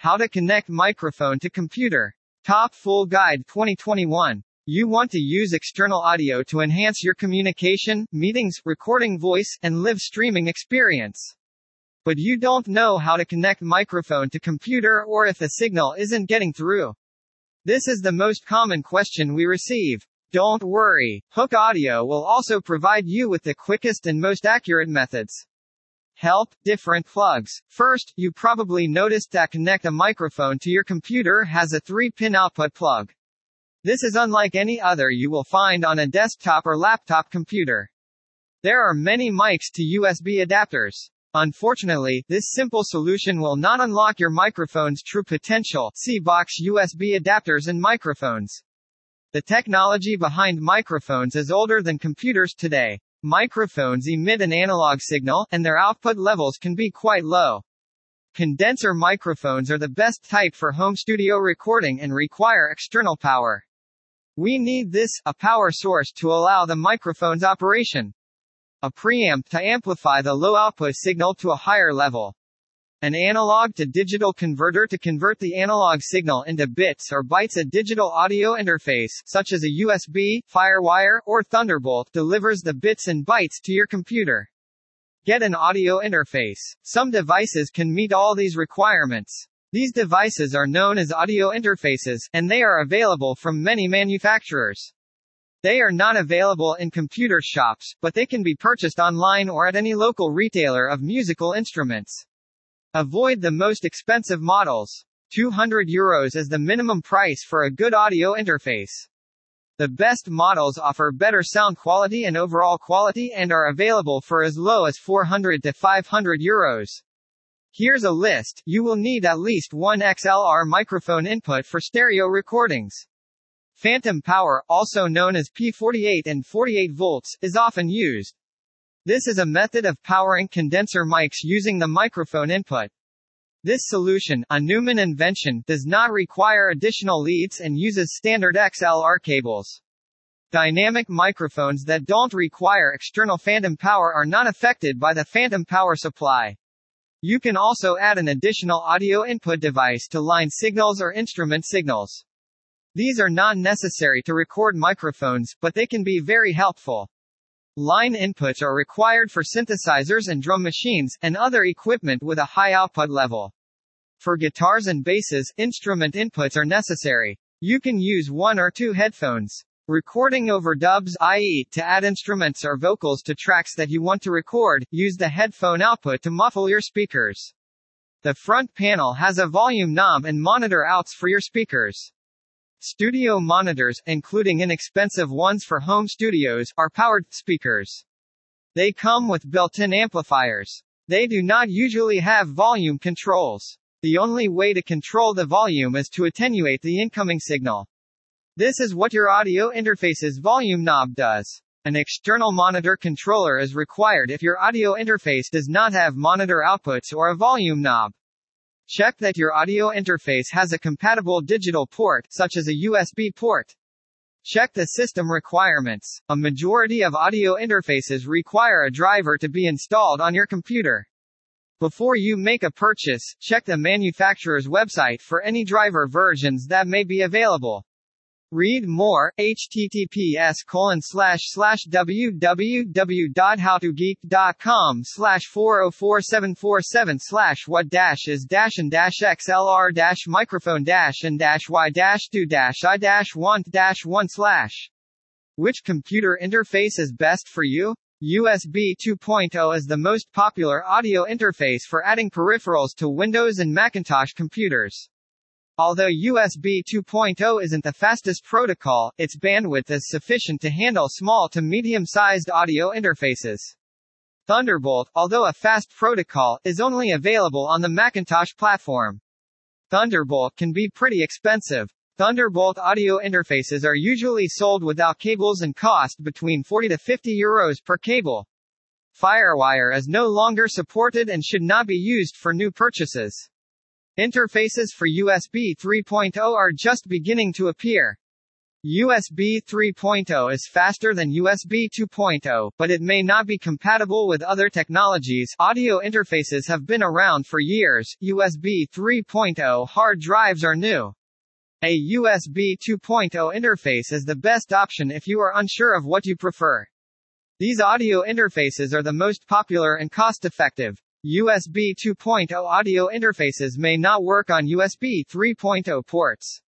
How to connect microphone to computer. Top Full Guide 2021. You want to use external audio to enhance your communication, meetings, recording voice, and live streaming experience. But you don't know how to connect microphone to computer or if the signal isn't getting through. This is the most common question we receive. Don't worry, Hooke Audio will also provide you with the quickest and most accurate methods. Help, different plugs. First, you probably noticed that connect a microphone to your computer has a 3-pin output plug. This is unlike any other you will find on a desktop or laptop computer. There are many mics to USB adapters. Unfortunately, this simple solution will not unlock your microphone's true potential. See box USB adapters and microphones. The technology behind microphones is older than computers today. Microphones emit an analog signal, and their output levels can be quite low. Condenser microphones are the best type for home studio recording and require external power. We need this, a power source to allow the microphone's operation. A preamp to amplify the low output signal to a higher level. An analog to digital converter to convert the analog signal into bits or bytes. A digital audio interface, such as a USB, Firewire, or Thunderbolt, delivers the bits and bytes to your computer. Get an audio interface. Some devices can meet all these requirements. These devices are known as audio interfaces, and they are available from many manufacturers. They are not available in computer shops, but they can be purchased online or at any local retailer of musical instruments. Avoid the most expensive models. 200 euros is the minimum price for a good audio interface. The best models offer better sound quality and overall quality and are available for as low as 400 to 500 euros. Here's a list. You will need at least one XLR microphone input for stereo recordings. Phantom power, also known as P48 and 48 volts, is often used. This is a method of powering condenser mics using the microphone input. This solution, a Neumann invention, does not require additional leads and uses standard XLR cables. Dynamic microphones that don't require external phantom power are not affected by the phantom power supply. You can also add an additional audio input device to line signals or instrument signals. These are not necessary to record microphones, but they can be very helpful. Line inputs are required for synthesizers and drum machines, and other equipment with a high output level. For guitars and basses, instrument inputs are necessary. You can use one or two headphones. Recording over dubs i.e., to add instruments or vocals to tracks that you want to record, use the headphone output to muffle your speakers. The front panel has a volume knob and monitor outs for your speakers. Studio monitors, including inexpensive ones for home studios, are powered speakers. They come with built-in amplifiers. They do not usually have volume controls. The only way to control the volume is to attenuate the incoming signal. This is what your audio interface's volume knob does. An external monitor controller is required if your audio interface does not have monitor outputs or a volume knob. Check that your audio interface has a compatible digital port, such as a USB port. Check the system requirements. A majority of audio interfaces require a driver to be installed on your computer. Before you make a purchase, check the manufacturer's website for any driver versions that may be available. Read more, https colon slash slash www.howtogeek.com slash 404747 slash what dash is dash and dash xlr dash microphone dash and dash y dash 2 dash i dash want dash 1 slash. Which computer interface is best for you? USB 2.0 is the most popular audio interface for adding peripherals to Windows and Macintosh computers. Although USB 2.0 isn't the fastest protocol, its bandwidth is sufficient to handle small to medium-sized audio interfaces. Thunderbolt, although a fast protocol, is only available on the Macintosh platform. Thunderbolt can be pretty expensive. Thunderbolt audio interfaces are usually sold without cables and cost between 40 to 50 euros per cable. Firewire is no longer supported and should not be used for new purchases. Interfaces for USB 3.0 are just beginning to appear. USB 3.0 is faster than USB 2.0, but it may not be compatible with other technologies. Audio interfaces have been around for years. USB 3.0 hard drives are new. A USB 2.0 interface is the best option if you are unsure of what you prefer. These audio interfaces are the most popular and cost-effective. USB 2.0 audio interfaces may not work on USB 3.0 ports.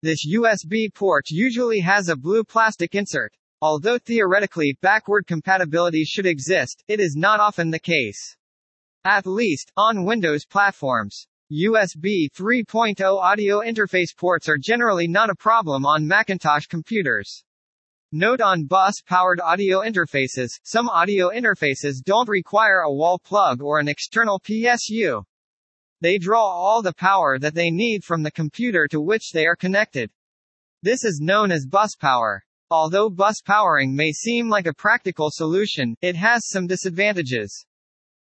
This USB port usually has a blue plastic insert. Although theoretically, backward compatibility should exist, it is not often the case. At least, on Windows platforms. USB 3.0 audio interface ports are generally not a problem on Macintosh computers. Note on bus-powered audio interfaces, some audio interfaces don't require a wall plug or an external PSU. They draw all the power that they need from the computer to which they are connected. This is known as bus power. Although bus powering may seem like a practical solution, it has some disadvantages.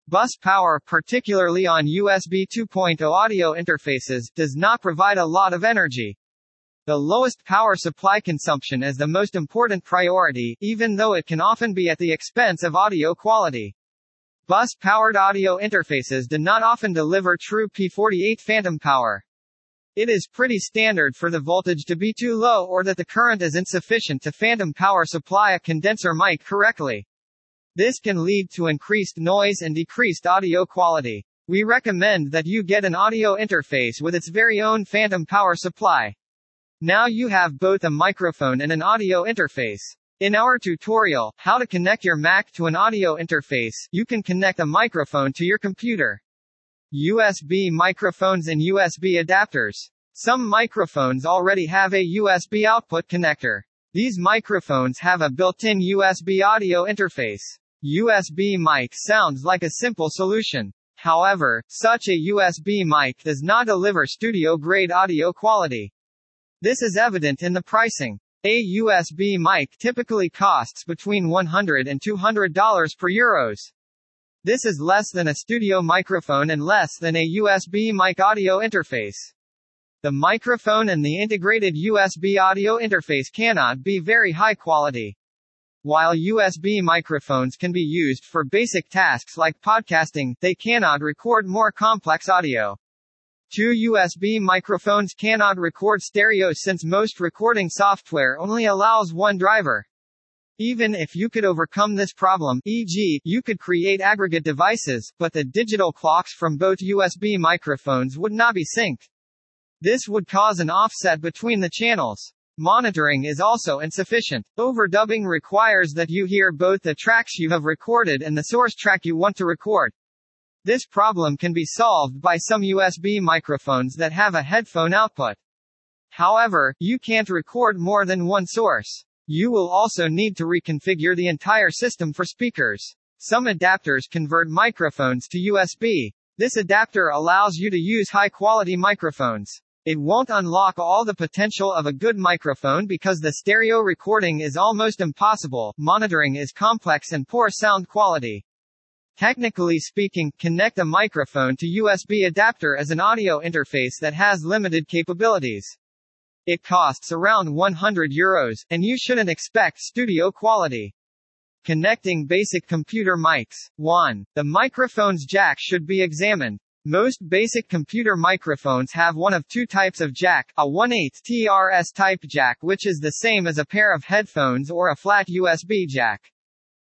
Bus power, particularly on USB 2.0 audio interfaces, does not provide a lot of energy. The lowest power supply consumption is the most important priority, even though it can often be at the expense of audio quality. Bus-powered audio interfaces do not often deliver true P48 phantom power. It is pretty standard for the voltage to be too low or that the current is insufficient to phantom power supply a condenser mic correctly. This can lead to increased noise and decreased audio quality. We recommend that you get an audio interface with its very own phantom power supply. Now you have both a microphone and an audio interface. In our tutorial, how to connect your Mac to an audio interface, you can connect a microphone to your computer. USB microphones and USB adapters. Some microphones already have a USB output connector. These microphones have a built-in USB audio interface. USB mic sounds like a simple solution. However, such a USB mic does not deliver studio-grade audio quality. This is evident in the pricing. A USB mic typically costs between $100 and $200 per euros. This is less than a studio microphone and less than a USB mic audio interface. The microphone and the integrated USB audio interface cannot be very high quality. While USB microphones can be used for basic tasks like podcasting, they cannot record more complex audio. Two USB microphones cannot record stereo since most recording software only allows one driver. Even if you could overcome this problem, e.g., you could create aggregate devices, but the digital clocks from both USB microphones would not be synced. This would cause an offset between the channels. Monitoring is also insufficient. Overdubbing requires that you hear both the tracks you have recorded and the source track you want to record. This problem can be solved by some USB microphones that have a headphone output. However, you can't record more than one source. You will also need to reconfigure the entire system for speakers. Some adapters convert microphones to USB. This adapter allows you to use high quality microphones. It won't unlock all the potential of a good microphone because the stereo recording is almost impossible, monitoring is complex and poor sound quality. Technically speaking, connect a microphone to USB adapter as an audio interface that has limited capabilities. It costs around 100 euros, and you shouldn't expect studio quality. Connecting basic computer mics. 1. The microphone's jack should be examined. Most basic computer microphones have one of two types of jack, a 1/8 TRS type jack which is the same as a pair of headphones or a flat USB jack.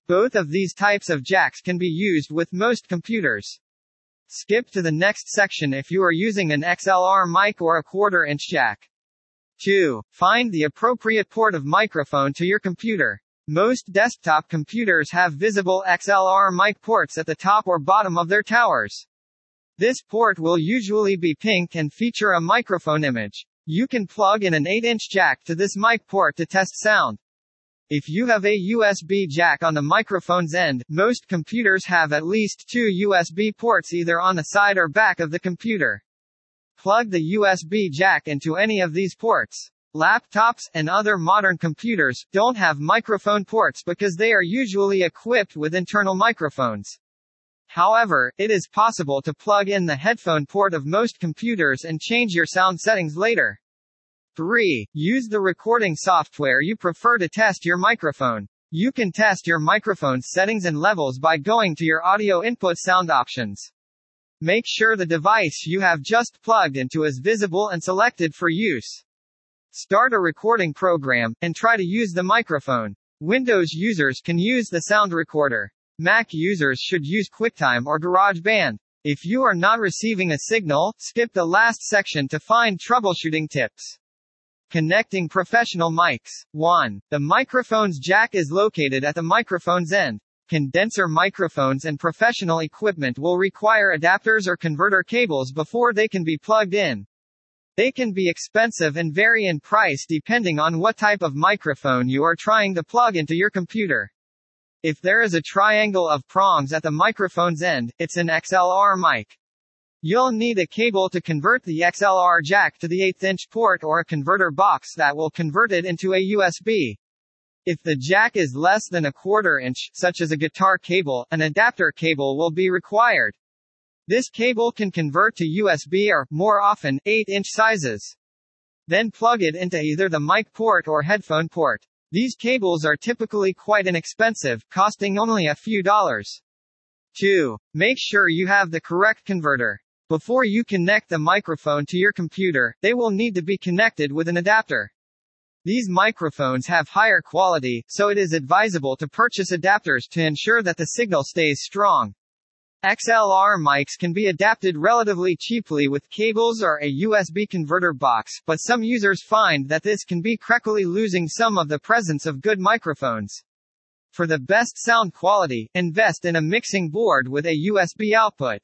Both of these types of jacks can be used with most computers. Skip to the next section if you are using an XLR mic or a quarter-inch jack. 2. Find the appropriate port of microphone to your computer. Most desktop computers have visible XLR mic ports at the top or bottom of their towers. This port will usually be pink and feature a microphone image. You can plug in an 8-inch jack to this mic port to test sound. If you have a USB jack on the microphone's end, most computers have at least two USB ports either on the side or back of the computer. Plug the USB jack into any of these ports. Laptops, and other modern computers, don't have microphone ports because they are usually equipped with internal microphones. However, it is possible to plug in the headphone port of most computers and change your sound settings later. 3. Use the recording software you prefer to test your microphone. You can test your microphone's settings and levels by going to your audio input sound options. Make sure the device you have just plugged into is visible and selected for use. Start a recording program, and try to use the microphone. Windows users can use the sound recorder. Mac users should use QuickTime or GarageBand. If you are not receiving a signal, skip the last section to find troubleshooting tips. Connecting professional mics. 1. The microphone's jack is located at the microphone's end. Condenser microphones and professional equipment will require adapters or converter cables before they can be plugged in. They can be expensive and vary in price depending on what type of microphone you are trying to plug into your computer. If there is a triangle of prongs at the microphone's end, it's an XLR mic. You'll need a cable to convert the XLR jack to the 8th inch port or a converter box that will convert it into a USB. If the jack is less than a quarter inch, such as a guitar cable, an adapter cable will be required. This cable can convert to USB or, more often, 8 inch sizes. Then plug it into either the mic port or headphone port. These cables are typically quite inexpensive, costing only a few dollars. 2. Make sure you have the correct converter. Before you connect the microphone to your computer, they will need to be connected with an adapter. These microphones have higher quality, so it is advisable to purchase adapters to ensure that the signal stays strong. XLR mics can be adapted relatively cheaply with cables or a USB converter box, but some users find that this can be crackly losing some of the presence of good microphones. For the best sound quality, invest in a mixing board with a USB output.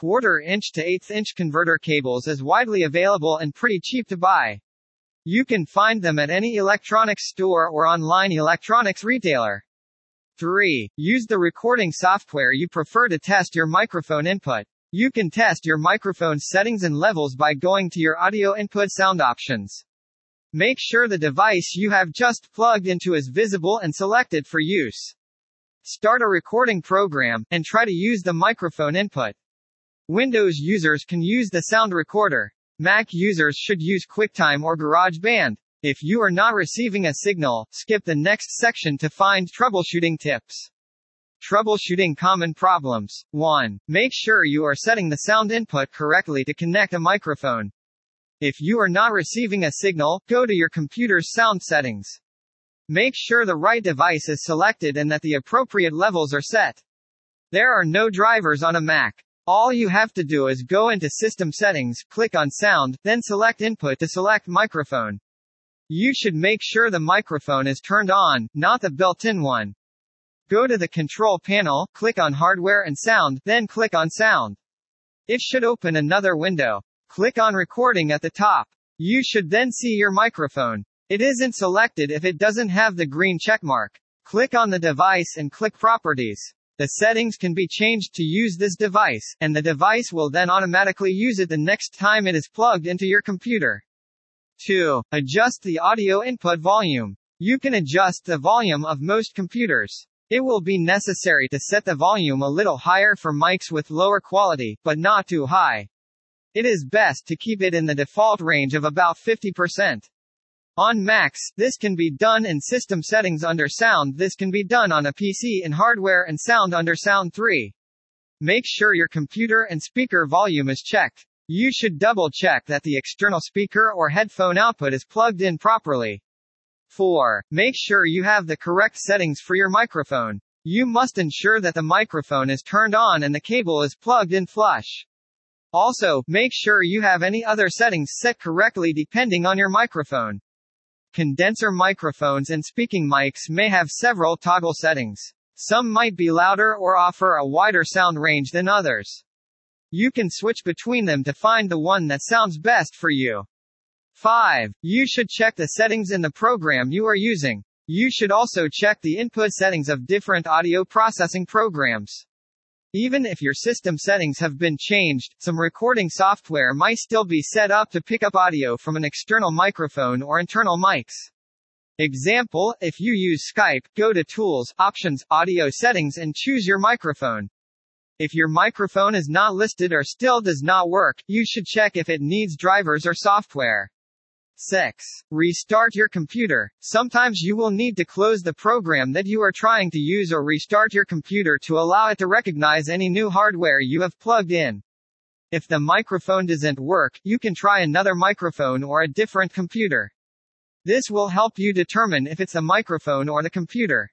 Quarter inch to eighth inch converter cables is widely available and pretty cheap to buy. You can find them at any electronics store or online electronics retailer. 3. Use the recording software you prefer to test your microphone input. You can test your microphone settings and levels by going to your audio input sound options. Make sure the device you have just plugged into is visible and selected for use. Start a recording program, and try to use the microphone input. Windows users can use the sound recorder. Mac users should use QuickTime or GarageBand. If you are not receiving a signal, skip the next section to find troubleshooting tips. Troubleshooting common problems. 1. Make sure you are setting the sound input correctly to connect a microphone. If you are not receiving a signal, go to your computer's sound settings. Make sure the right device is selected and that the appropriate levels are set. There are no drivers on a Mac. All you have to do is go into System Settings, click on Sound, then select Input to select Microphone. You should make sure the microphone is turned on, not the built-in one. Go to the Control panel, click on Hardware and Sound, then click on Sound. It should open another window. Click on Recording at the top. You should then see your microphone. It isn't selected if it doesn't have the green checkmark. Click on the device and click Properties. The settings can be changed to use this device, and the device will then automatically use it the next time it is plugged into your computer. 2. Adjust the audio input volume. You can adjust the volume of most computers. It will be necessary to set the volume a little higher for mics with lower quality, but not too high. It is best to keep it in the default range of about 50%. On Macs, this can be done in System Settings under Sound. This can be done on a PC in Hardware and Sound under Sound 3. Make sure your computer and speaker volume is checked. You should double check that the external speaker or headphone output is plugged in properly. 4. Make sure you have the correct settings for your microphone. You must ensure that the microphone is turned on and the cable is plugged in flush. Also, make sure you have any other settings set correctly depending on your microphone. Condenser microphones and speaking mics may have several toggle settings. Some might be louder or offer a wider sound range than others. You can switch between them to find the one that sounds best for you. 5. You should check the settings in the program you are using. You should also check the input settings of different audio processing programs. Even if your system settings have been changed, some recording software might still be set up to pick up audio from an external microphone or internal mics. Example, if you use Skype, go to Tools, Options, Audio Settings and choose your microphone. If your microphone is not listed or still does not work, you should check if it needs drivers or software. 6. Restart your computer. Sometimes you will need to close the program that you are trying to use or restart your computer to allow it to recognize any new hardware you have plugged in. If the microphone doesn't work, you can try another microphone or a different computer. This will help you determine if it's the microphone or the computer.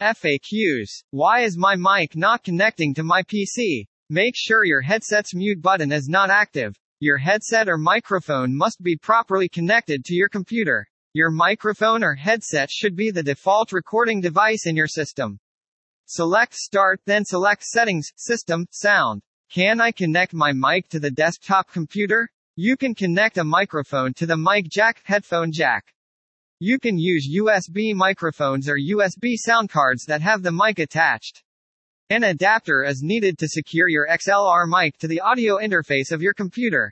FAQs. Why is my mic not connecting to my PC? Make sure your headset's mute button is not active. Your headset or microphone must be properly connected to your computer. Your microphone or headset should be the default recording device in your system. Select Start then select Settings, System, Sound. Can I connect my mic to the desktop computer? You can connect a microphone to the mic jack, headphone jack. You can use USB microphones or USB sound cards that have the mic attached. An adapter is needed to secure your XLR mic to the audio interface of your computer.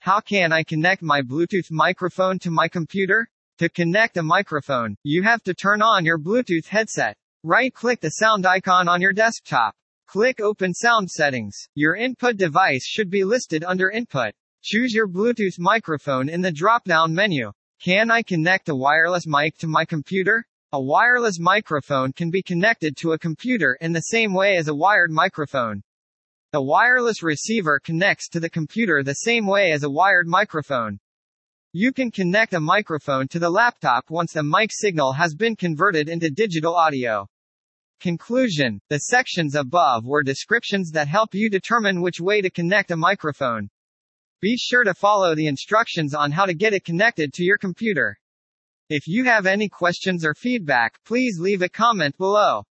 How can I connect my Bluetooth microphone to my computer? To connect a microphone, you have to turn on your Bluetooth headset. Right click the sound icon on your desktop. Click Open Sound Settings. Your input device should be listed under Input. Choose your Bluetooth microphone in the drop-down menu. Can I connect a wireless mic to my computer? A wireless microphone can be connected to a computer in the same way as a wired microphone. The wireless receiver connects to the computer the same way as a wired microphone. You can connect a microphone to the laptop once the mic signal has been converted into digital audio. Conclusion The sections above were descriptions that help you determine which way to connect a microphone. Be sure to follow the instructions on how to get it connected to your computer. If you have any questions or feedback, please leave a comment below.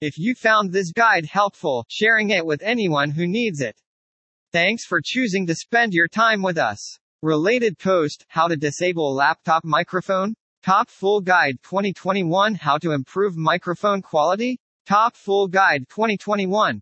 If you found this guide helpful, sharing it with anyone who needs it. Thanks for choosing to spend your time with us. Related post How to disable laptop microphone? Top Full Guide 2021 How to improve microphone quality? Top Full Guide 2021